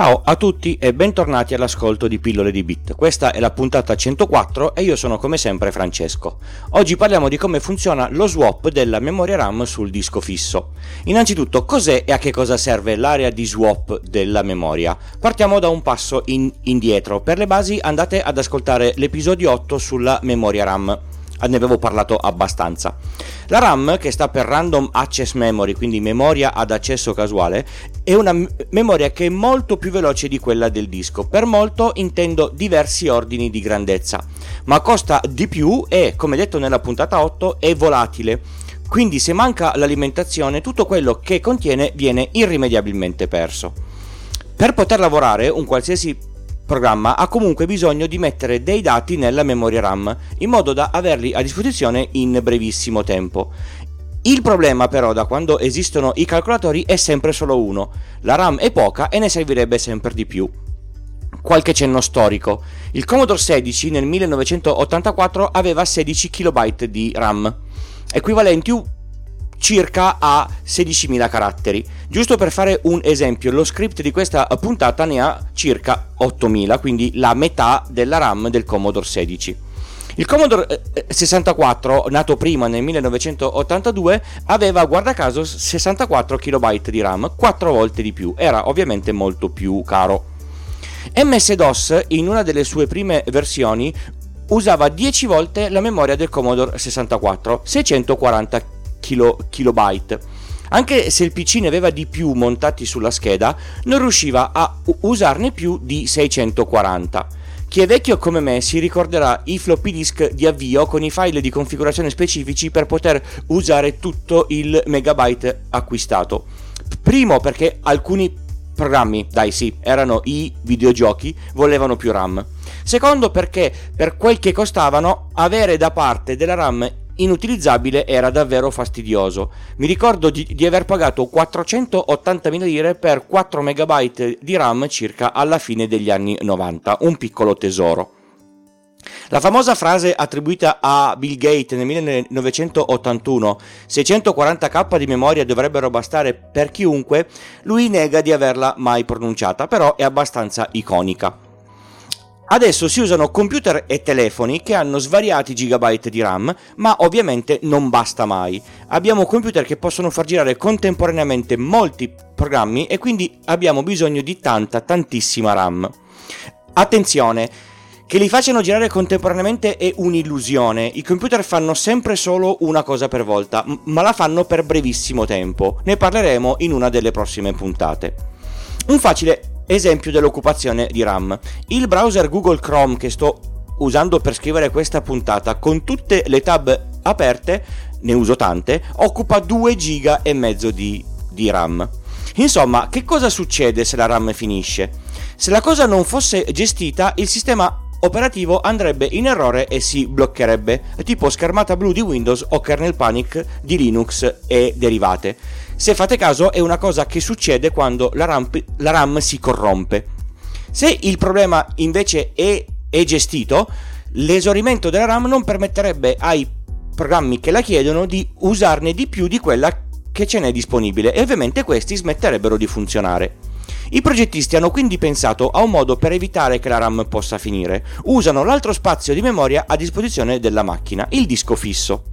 Ciao a tutti e bentornati all'ascolto di Pillole di Bit. Questa è la puntata 104 e io sono come sempre Francesco. Oggi parliamo di come funziona lo swap della memoria RAM sul disco fisso. Innanzitutto, cos'è e a che cosa serve l'area di swap della memoria? Partiamo da un passo in indietro. Per le basi andate ad ascoltare l'episodio 8 sulla memoria RAM ne avevo parlato abbastanza. La RAM, che sta per Random Access Memory, quindi memoria ad accesso casuale, è una memoria che è molto più veloce di quella del disco. Per molto intendo diversi ordini di grandezza, ma costa di più e, come detto nella puntata 8, è volatile. Quindi se manca l'alimentazione, tutto quello che contiene viene irrimediabilmente perso. Per poter lavorare, un qualsiasi programma ha comunque bisogno di mettere dei dati nella memoria RAM in modo da averli a disposizione in brevissimo tempo. Il problema però da quando esistono i calcolatori è sempre solo uno, la RAM è poca e ne servirebbe sempre di più. Qualche cenno storico. Il Commodore 16 nel 1984 aveva 16 KB di RAM, equivalenti circa a 16.000 caratteri. Giusto per fare un esempio, lo script di questa puntata ne ha circa 8.000, quindi la metà della RAM del Commodore 16. Il Commodore 64, eh, nato prima nel 1982, aveva guarda caso 64 KB di RAM, 4 volte di più, era ovviamente molto più caro. MS-DOS in una delle sue prime versioni usava 10 volte la memoria del Commodore 64, 640 KB kilo, kilobyte. Anche se il PC ne aveva di più montati sulla scheda, non riusciva a usarne più di 640. Chi è vecchio come me si ricorderà i floppy disk di avvio con i file di configurazione specifici per poter usare tutto il megabyte acquistato. Primo perché alcuni programmi, dai sì, erano i videogiochi, volevano più RAM. Secondo perché per quel che costavano avere da parte della RAM inutilizzabile era davvero fastidioso. Mi ricordo di, di aver pagato 480.000 lire per 4 MB di RAM circa alla fine degli anni 90, un piccolo tesoro. La famosa frase attribuita a Bill Gates nel 1981, 640k di memoria dovrebbero bastare per chiunque, lui nega di averla mai pronunciata, però è abbastanza iconica. Adesso si usano computer e telefoni che hanno svariati gigabyte di RAM, ma ovviamente non basta mai. Abbiamo computer che possono far girare contemporaneamente molti programmi e quindi abbiamo bisogno di tanta, tantissima RAM. Attenzione! Che li facciano girare contemporaneamente è un'illusione. I computer fanno sempre solo una cosa per volta, ma la fanno per brevissimo tempo. Ne parleremo in una delle prossime puntate. Un facile esempio dell'occupazione di RAM. Il browser Google Chrome che sto usando per scrivere questa puntata con tutte le tab aperte, ne uso tante, occupa 2 giga e mezzo di, di RAM. Insomma, che cosa succede se la RAM finisce? Se la cosa non fosse gestita, il sistema operativo andrebbe in errore e si bloccherebbe, tipo schermata blu di Windows o kernel panic di Linux e derivate. Se fate caso è una cosa che succede quando la RAM, la RAM si corrompe. Se il problema invece è, è gestito, l'esaurimento della RAM non permetterebbe ai programmi che la chiedono di usarne di più di quella che ce n'è disponibile e ovviamente questi smetterebbero di funzionare. I progettisti hanno quindi pensato a un modo per evitare che la RAM possa finire. Usano l'altro spazio di memoria a disposizione della macchina, il disco fisso.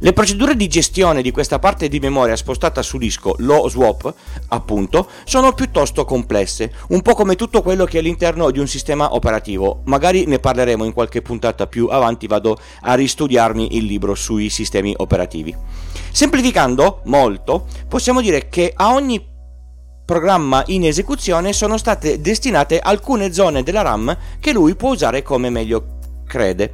Le procedure di gestione di questa parte di memoria spostata su disco, lo swap, appunto, sono piuttosto complesse, un po' come tutto quello che è all'interno di un sistema operativo. Magari ne parleremo in qualche puntata più avanti, vado a ristudiarmi il libro sui sistemi operativi. Semplificando molto, possiamo dire che a ogni programma in esecuzione sono state destinate alcune zone della RAM che lui può usare come meglio crede,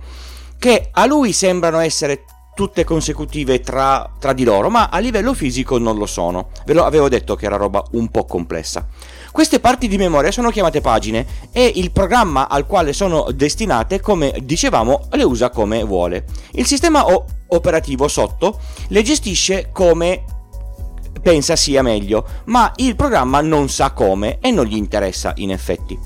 che a lui sembrano essere tutte consecutive tra, tra, di loro, ma a livello fisico non lo sono. Ve lo avevo detto che era roba un po' complessa. Queste parti di memoria sono chiamate pagine e il programma al quale sono destinate, come dicevamo, le usa come vuole. Il sistema operativo sotto le gestisce come pensa sia meglio, ma il programma non sa come e non gli interessa in effetti.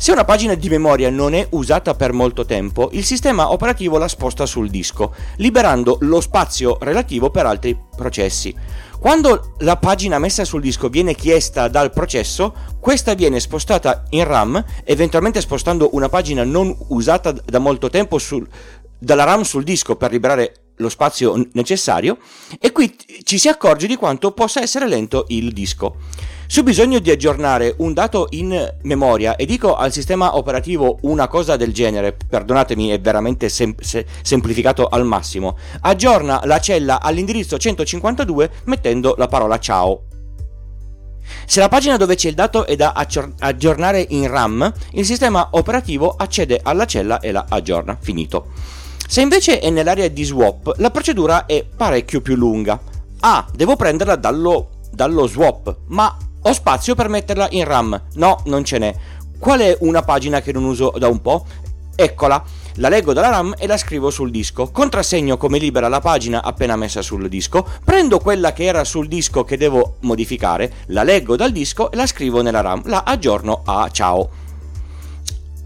Se una pagina di memoria non è usata per molto tempo, il sistema operativo la sposta sul disco, liberando lo spazio relativo per altri processi. Quando la pagina messa sul disco viene chiesta dal processo, questa viene spostata in RAM, eventualmente spostando una pagina non usata da molto tempo sul, dalla RAM sul disco per liberare lo spazio necessario e qui ci si accorge di quanto possa essere lento il disco. Se ho bisogno di aggiornare un dato in memoria e dico al sistema operativo una cosa del genere, perdonatemi è veramente sem- se- semplificato al massimo, aggiorna la cella all'indirizzo 152 mettendo la parola ciao. Se la pagina dove c'è il dato è da aggiornare in RAM, il sistema operativo accede alla cella e la aggiorna. Finito. Se invece è nell'area di swap, la procedura è parecchio più lunga. Ah, devo prenderla dallo, dallo swap, ma ho spazio per metterla in RAM? No, non ce n'è. Qual è una pagina che non uso da un po'? Eccola. La leggo dalla RAM e la scrivo sul disco. Contrassegno come libera la pagina appena messa sul disco. Prendo quella che era sul disco che devo modificare, la leggo dal disco e la scrivo nella RAM. La aggiorno a ciao.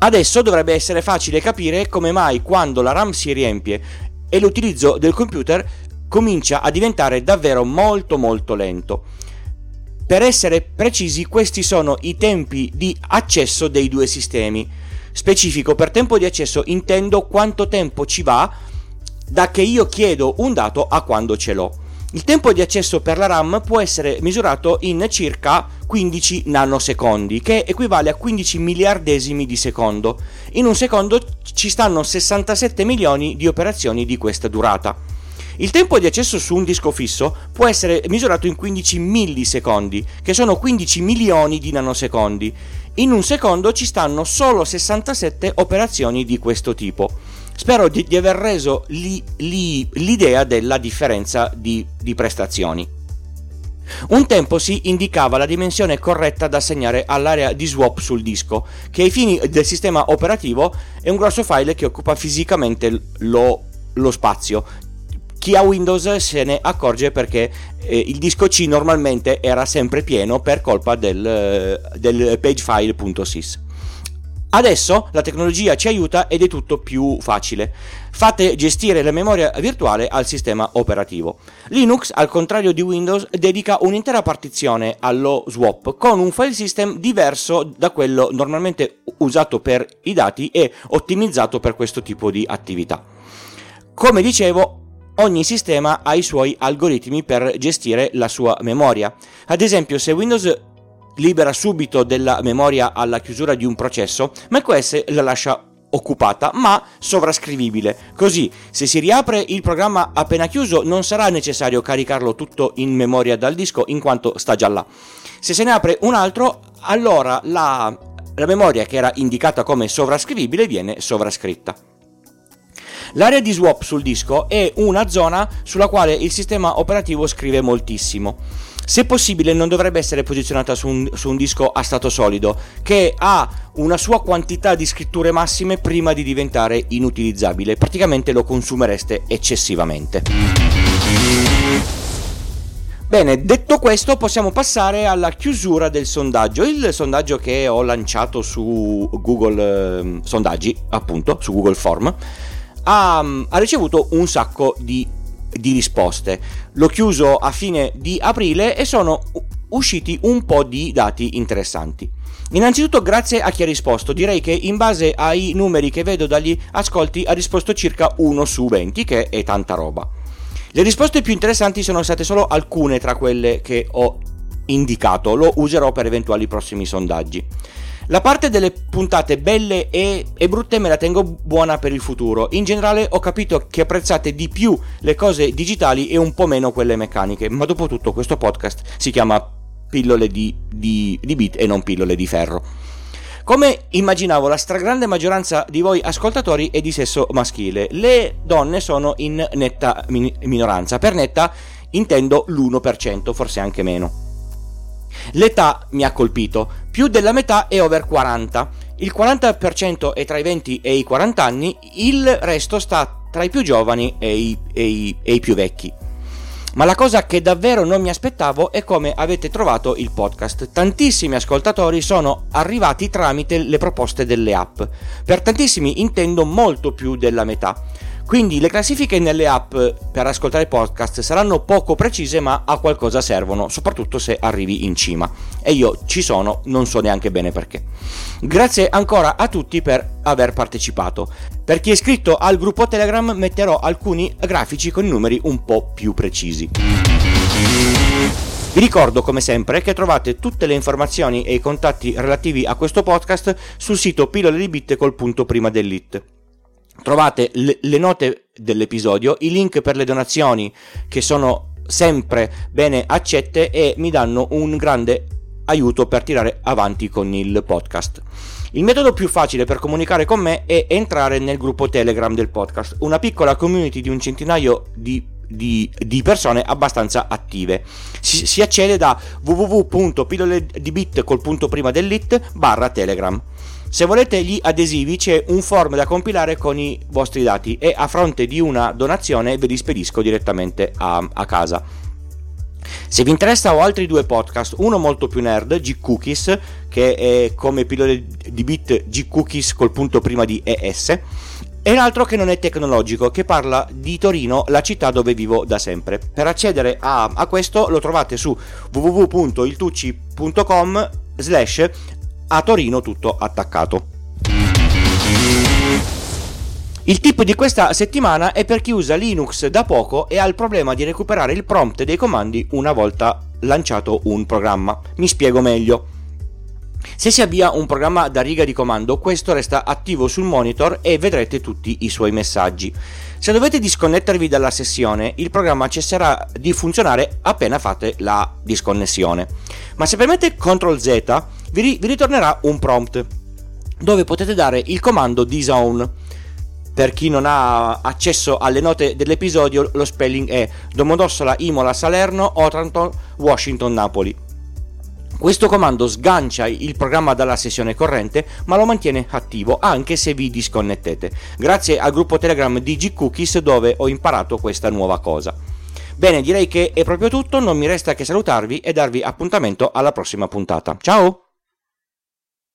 Adesso dovrebbe essere facile capire come mai quando la RAM si riempie e l'utilizzo del computer comincia a diventare davvero molto molto lento. Per essere precisi, questi sono i tempi di accesso dei due sistemi. Specifico per tempo di accesso intendo quanto tempo ci va da che io chiedo un dato a quando ce l'ho. Il tempo di accesso per la RAM può essere misurato in circa 15 nanosecondi, che equivale a 15 miliardesimi di secondo. In un secondo ci stanno 67 milioni di operazioni di questa durata. Il tempo di accesso su un disco fisso può essere misurato in 15 millisecondi, che sono 15 milioni di nanosecondi. In un secondo ci stanno solo 67 operazioni di questo tipo. Spero di, di aver reso li, li, l'idea della differenza di, di prestazioni. Un tempo si indicava la dimensione corretta da assegnare all'area di swap sul disco, che ai fini del sistema operativo è un grosso file che occupa fisicamente lo, lo spazio, chi ha Windows se ne accorge perché eh, il disco C normalmente era sempre pieno per colpa del, eh, del pagefile.sys. Adesso la tecnologia ci aiuta ed è tutto più facile. Fate gestire la memoria virtuale al sistema operativo. Linux, al contrario di Windows, dedica un'intera partizione allo swap con un file system diverso da quello normalmente usato per i dati e ottimizzato per questo tipo di attività. Come dicevo, Ogni sistema ha i suoi algoritmi per gestire la sua memoria. Ad esempio, se Windows libera subito della memoria alla chiusura di un processo, macOS la lascia occupata ma sovrascrivibile. Così, se si riapre il programma appena chiuso, non sarà necessario caricarlo tutto in memoria dal disco in quanto sta già là. Se se ne apre un altro, allora la, la memoria che era indicata come sovrascrivibile viene sovrascritta. L'area di swap sul disco è una zona sulla quale il sistema operativo scrive moltissimo. Se possibile non dovrebbe essere posizionata su un, su un, disco a stato solido, che ha una sua quantità di scritture massime prima di diventare inutilizzabile, praticamente lo consumereste eccessivamente. Bene, detto questo possiamo passare alla chiusura del sondaggio, il sondaggio che ho lanciato su Google eh, Sondaggi, appunto, su Google Form ha, ha ricevuto un sacco di, di risposte. L'ho chiuso a fine di aprile e sono usciti un po' di dati interessanti. Innanzitutto grazie a chi ha risposto, direi che in base ai numeri che vedo dagli ascolti ha risposto circa 1 su 20, che è tanta roba. Le risposte più interessanti sono state solo alcune tra quelle che ho indicato, lo userò per eventuali prossimi sondaggi. La parte delle puntate belle e, e, brutte me la tengo buona per il futuro. In generale ho capito che apprezzate di più le cose digitali e un po' meno quelle meccaniche. Ma dopo tutto questo podcast si chiama pillole di, di, di bit e non pillole di ferro. Come immaginavo, la stragrande maggioranza di voi ascoltatori è di sesso maschile. Le donne sono in netta minoranza. Per netta intendo l'1%, forse anche meno. L'età mi ha colpito, più della metà è over 40, il 40% è tra i 20 e i 40 anni, il resto sta tra i più giovani e i, e i, e i più vecchi. Ma la cosa che davvero non mi aspettavo è come avete trovato il podcast. Tantissimi ascoltatori sono arrivati tramite le proposte delle app. Per tantissimi intendo molto più della metà. Quindi le classifiche nelle app per ascoltare podcast saranno poco precise ma a qualcosa servono, soprattutto se arrivi in cima. E io ci sono, non so neanche bene perché. Grazie ancora a tutti per aver partecipato. Per chi è iscritto al gruppo Telegram metterò alcuni grafici con numeri un po' più precisi. Vi ricordo come sempre che trovate tutte le informazioni e i contatti relativi a questo podcast sul sito pillole col punto prima dell'it trovate le, le note dell'episodio, i link per le donazioni che sono sempre bene accette e mi danno un grande aiuto per tirare avanti con il podcast. Il metodo più facile per comunicare con me è entrare nel gruppo Telegram del podcast, una piccola community di un centinaio di, di, di persone abbastanza attive. Si, si accede da www.pilloledibit col punto prima dell'it barra Telegram. Se volete gli adesivi c'è un form da compilare con i vostri dati e a fronte di una donazione ve li spedisco direttamente a, a casa. Se vi interessa ho altri due podcast, uno molto più nerd, G-Cookies, che è come pillole di bit G-Cookies col punto prima di ES, e l'altro che non è tecnologico, che parla di Torino, la città dove vivo da sempre. Per accedere a, a questo lo trovate su www.iltucci.com slash a Torino tutto attaccato. Il tip di questa settimana è per chi usa Linux da poco e ha il problema di recuperare il prompt dei comandi una volta lanciato un programma. Mi spiego meglio. Se si avvia un programma da riga di comando, questo resta attivo sul monitor e vedrete tutti i suoi messaggi. Se dovete disconnettervi dalla sessione, il programma cesserà di funzionare appena fate la disconnessione. Ma se premete CTRL Z, vi, ri- vi ritornerà un prompt dove potete dare il comando disown. Per chi non ha accesso alle note dell'episodio, lo spelling è Domodossola, Imola, Salerno, Otranto, Washington, Napoli. Questo comando sgancia il programma dalla sessione corrente, ma lo mantiene attivo anche se vi disconnettete, grazie al gruppo Telegram di G-Cookies dove ho imparato questa nuova cosa. Bene, direi che è proprio tutto, non mi resta che salutarvi e darvi appuntamento alla prossima puntata. Ciao!